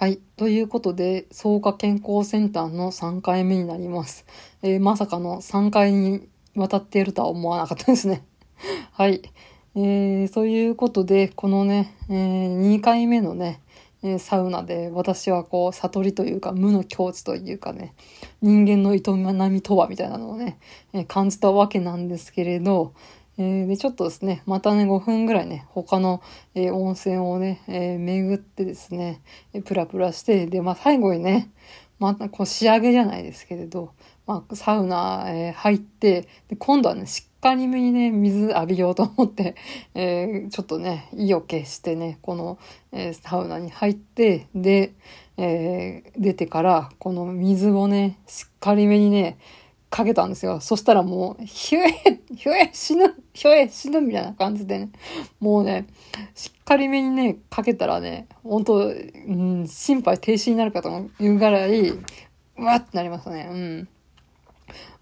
はい。ということで、草加健康センターの3回目になります。えーまさかの3回にわたっているとは思わなかったですね。はい。えー、そういうことで、このね、えー2回目のね、えサウナで私はこう、悟りというか、無の境地というかね、人間の営みとはみたいなのをね、え感じたわけなんですけれど、えーで、ちょっとですね、またね、5分ぐらいね、他の、えー温泉をね、えー巡ってですね、えプラプラして、で、まあ最後にね、またこう仕上げじゃないですけれど、まあサウナ、え入って、で、今度はね、しっかりめにね、水浴びようと思って、えちょっとね、意を決してね、この、えサウナに入って、で、え出てから、この水をね、しっかりめにね、かけたんですよ。そしたらもう、ひゅえ、ひゅえ、死ぬ、ひゅえ、死ぬみたいな感じでね、もうね、しっかりめにね、かけたらね、本当うん、心肺停止になるかというぐらい、うわってなりましたね。うん。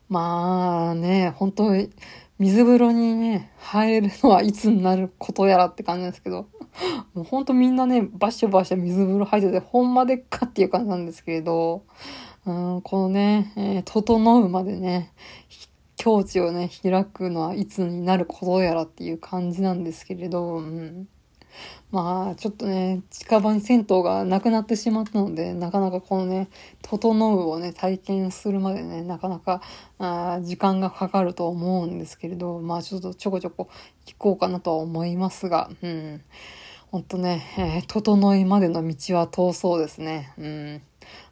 まあね、本当に、水風呂にね、入るのはいつになることやらって感じなんですけど、もうほんとみんなね、バシャバシャ水風呂入ってて、ほんまでっかっていう感じなんですけれど、うん、このね、えー整うまでね、境地をね、開くのはいつになることやらっていう感じなんですけれど、うん。まあ、ちょっとね、近場に銭湯がなくなってしまったので、なかなかこのね、整うをね、体験するまでね、なかなか、あ時間がかかると思うんですけれど、まあちょっとちょこちょこ行こうかなとは思いますが、うん。ほんとね、えー整いまでの道は遠そうですね。うん。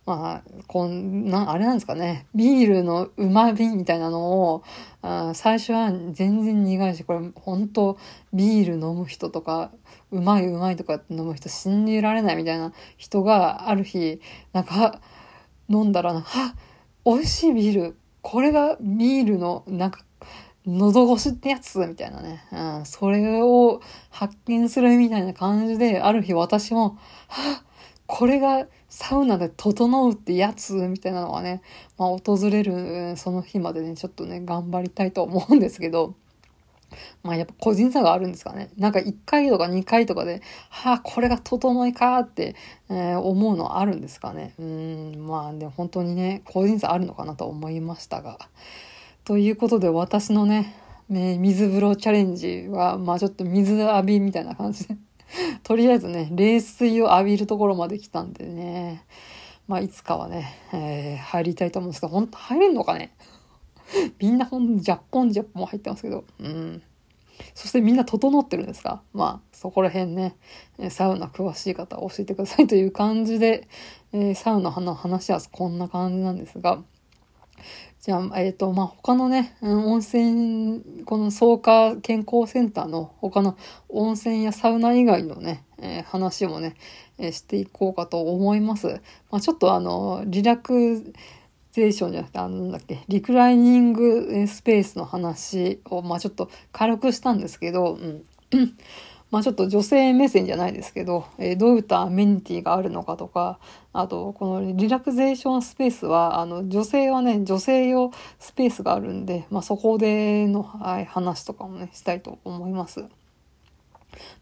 まあ、こんな、あれなんですかね。ビールの旨味みたいなのを、あ最初は全然苦いし、これ本当ビール飲む人とか、うまいうまいとかって飲む人信じられないみたいな人がある日、なんか、飲んだらな、あ、美味しいビール。これがビールの、なんか、喉越しってやつみたいなね。うん、それを発見するみたいな感じで、ある日私も、はあ、これがサウナで整うってやつみたいなのがね、まあ訪れるその日までね、ちょっとね、頑張りたいと思うんですけど、まあやっぱ個人差があるんですかね。なんか1回とか2回とかで、はあ、これが整いかって、えー思うのあるんですかね。うん、まあでも本当にね、個人差あるのかなと思いましたが。ということで私のね、ね水風呂チャレンジは、まあちょっと水浴びみたいな感じで、とりあえずね、冷水を浴びるところまで来たんでね、まあいつかはね、えー入りたいと思うんですけど、本当入れんのかね？みんなほん、ジャッポンジャッポン入ってますけど、うん。そしてみんな整ってるんですか？まあ、そこら辺ね、サウナ詳しい方教えてくださいという感じで、えーサウナの話はこんな感じなんですが、じゃあ、えっ、と、まあ、他のね、温泉、この草加健康センターの他の温泉やサウナ以外のね、えー話もね、えーしていこうかと思います。まあ、ちょっとあの、リラクゼーションじゃなくて、あの、なんだっけ、リクライニングスペースの話を、まあ、ちょっと軽くしたんですけど、うん。まあちょっと女性目線じゃないですけど、えーどういったアメニティがあるのかとか、あと、このリラクゼーションスペースは、あの、女性はね、女性用スペースがあるんで、まあそこでの、はい、話とかもね、したいと思います。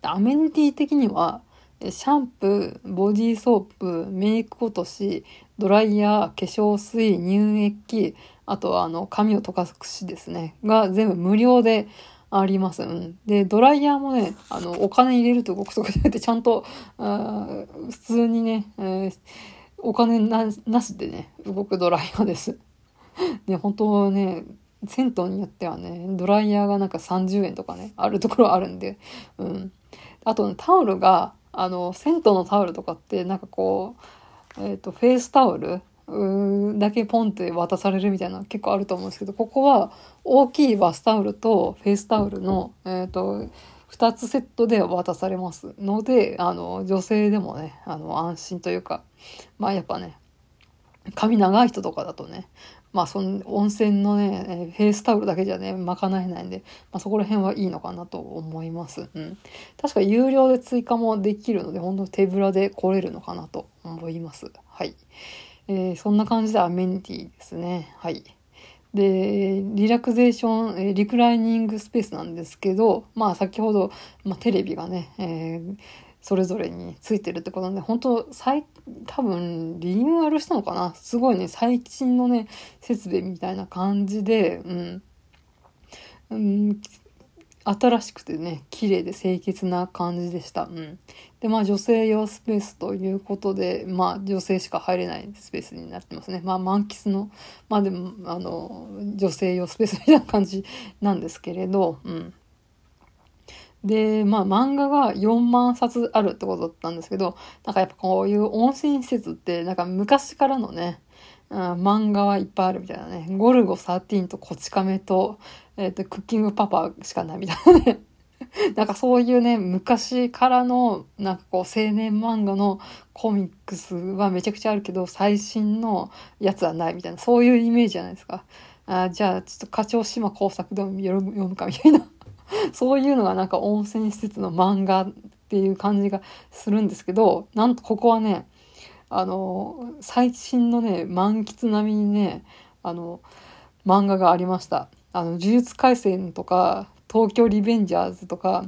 アメニティ的には、シャンプー、ボディーソープ、メイク落とし、ドライヤー、化粧水、乳液、あとはあの、髪を溶かす櫛ですね、が全部無料であります。うん。で、ドライヤーもね、あの、お金入れると動くとかじゃなくて、ちゃんと、あ普通にね、えーお金なしでね、動くドライヤーです。で、本当ね、銭湯によってはね、ドライヤーがなんか30円とかね、あるところあるんで、うん。あと、ね、タオルが、あの、銭湯のタオルとかって、なんかこう、えっ、と、フェイスタオルだけポンって渡されるみたいな結構あると思うんですけど、ここは大きいバスタオルとフェイスタオルの、えっ、と、二つセットで渡されますので、あの、女性でもね、あの、安心というか、まあやっぱね、髪長い人とかだとね、まあその温泉のね、フェイスタオルだけじゃね、賄えないんで、まあそこら辺はいいのかなと思います。うん。確か有料で追加もできるので、本当手ぶらで来れるのかなと思います。はい。えーそんな感じでアメニティですね。はい。で、リラクゼーション、えーリクライニングスペースなんですけど、まあ先ほど、まあテレビがね、えーそれぞれについてるってことなんで、本当最、多分、リニューアルしたのかな？すごいね、最新のね、設備みたいな感じで、うん。うん、新しくてね、綺麗で清潔な感じでした。うん。で、まあ女性用スペースということで、まあ女性しか入れないスペースになってますね。まあ満喫の、まあでも、あの、女性用スペースみたいな感じなんですけれど、うん。で、まあ漫画が4万冊あるってことだったんですけど、なんかやっぱこういう温泉施設って、なんか昔からのね、漫画はいっぱいあるみたいなね。ゴルゴ13とこち亀と、えっ、と、クッキングパパしかないみたいなね。なんかそういうね、昔からの、なんかこう、青年漫画のコミックスはめちゃくちゃあるけど、最新のやつはないみたいな、そういうイメージじゃないですか。あじゃあ、ちょっと課長島工作でも読むかみたいな。そういうのがなんか温泉施設の漫画っていう感じがするんですけど、なんとここはね、あの、最新のね、満喫並みにね、あの、漫画がありました。あの、呪術廻戦とか、東京リベンジャーズとか、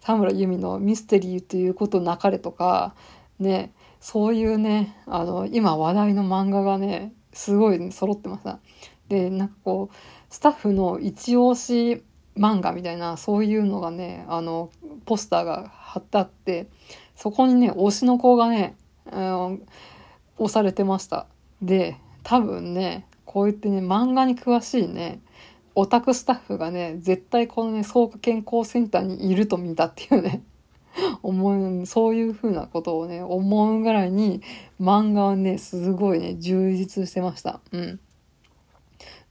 田村由美のミステリーということなかれとか、ね、そういうね、あの、今話題の漫画がね、すごい、ね、揃ってました。で、なんかこう、スタッフの一押し漫画みたいな、そういうのがね、あの、ポスターが貼ってあって、そこにね、推しの子がね、押されてました。で、多分ね、こう言ってね、漫画に詳しいね、オタクスタッフがね、絶対このね、草加健康センターにいると見たっていうね、思う、そういう風なことをね、思うぐらいに、漫画はね、すごいね、充実してました。うん。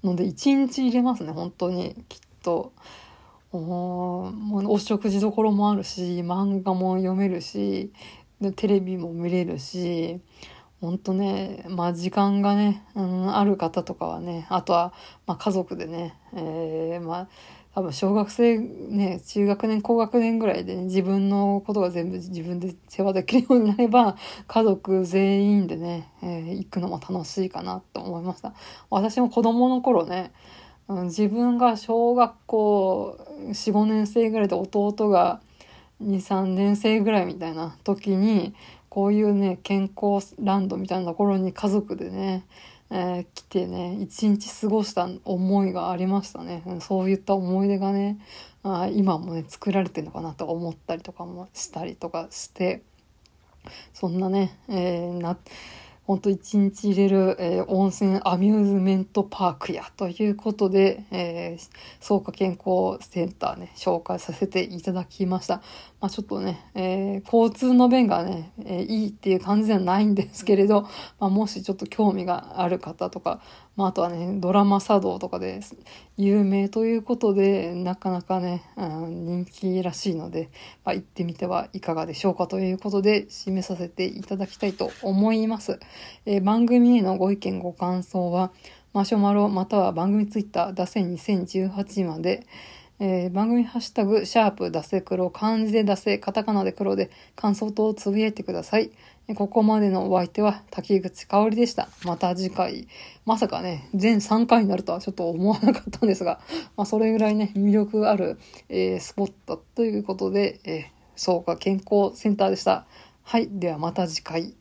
ので、一日入れますね、本当に、きっと。おもうお食事どころもあるし、漫画も読めるし、でテレビも見れるし、ほんとね、まあ時間がね、うん、ある方とかはね、あとは、まあ家族でね、えー、まあ多分小学生ね、中学年、高学年ぐらいで、ね、自分のことが全部自分で世話できるようになれば、家族全員でね、えー、行くのも楽しいかなと思いました。私も子供の頃ね、うん、自分が小学校4、5年生ぐらいで弟が2、3年生ぐらいみたいな時に、こういうね、健康ランドみたいなところに家族でね、えー、来てね、一日過ごした思いがありましたね。そういった思い出がね、あ今もね、作られてるのかなと思ったりとかもしたりとかして、そんなね、えー、な、ほんと一日入れる、えー、温泉アミューズメントパークやということで、えー、草加健康センターね、紹介させていただきました。まあちょっとね、えー、交通の便がね、えいいっていう感じではないんですけれど、まあもしちょっと興味がある方とか、まああとはね、ドラマ茶道とかで有名ということで、なかなかね、うん、人気らしいので、まあ行ってみてはいかがでしょうかということで、締めさせていただきたいと思います。えー、番組へのご意見ご感想は、マシュマロまたは番組ツイッター、ダセ2018まで、えー、番組ハッシュタグ、シャープ、ダセ黒、漢字でダセ、カタカナで黒で感想等をつぶやいてください。ここまでのお相手は滝口香織でした。また次回。まさかね、全3回になるとはちょっと思わなかったんですが、まあそれぐらいね、魅力ある、えー、スポットということで、えー、草加健康センターでした。はい。ではまた次回。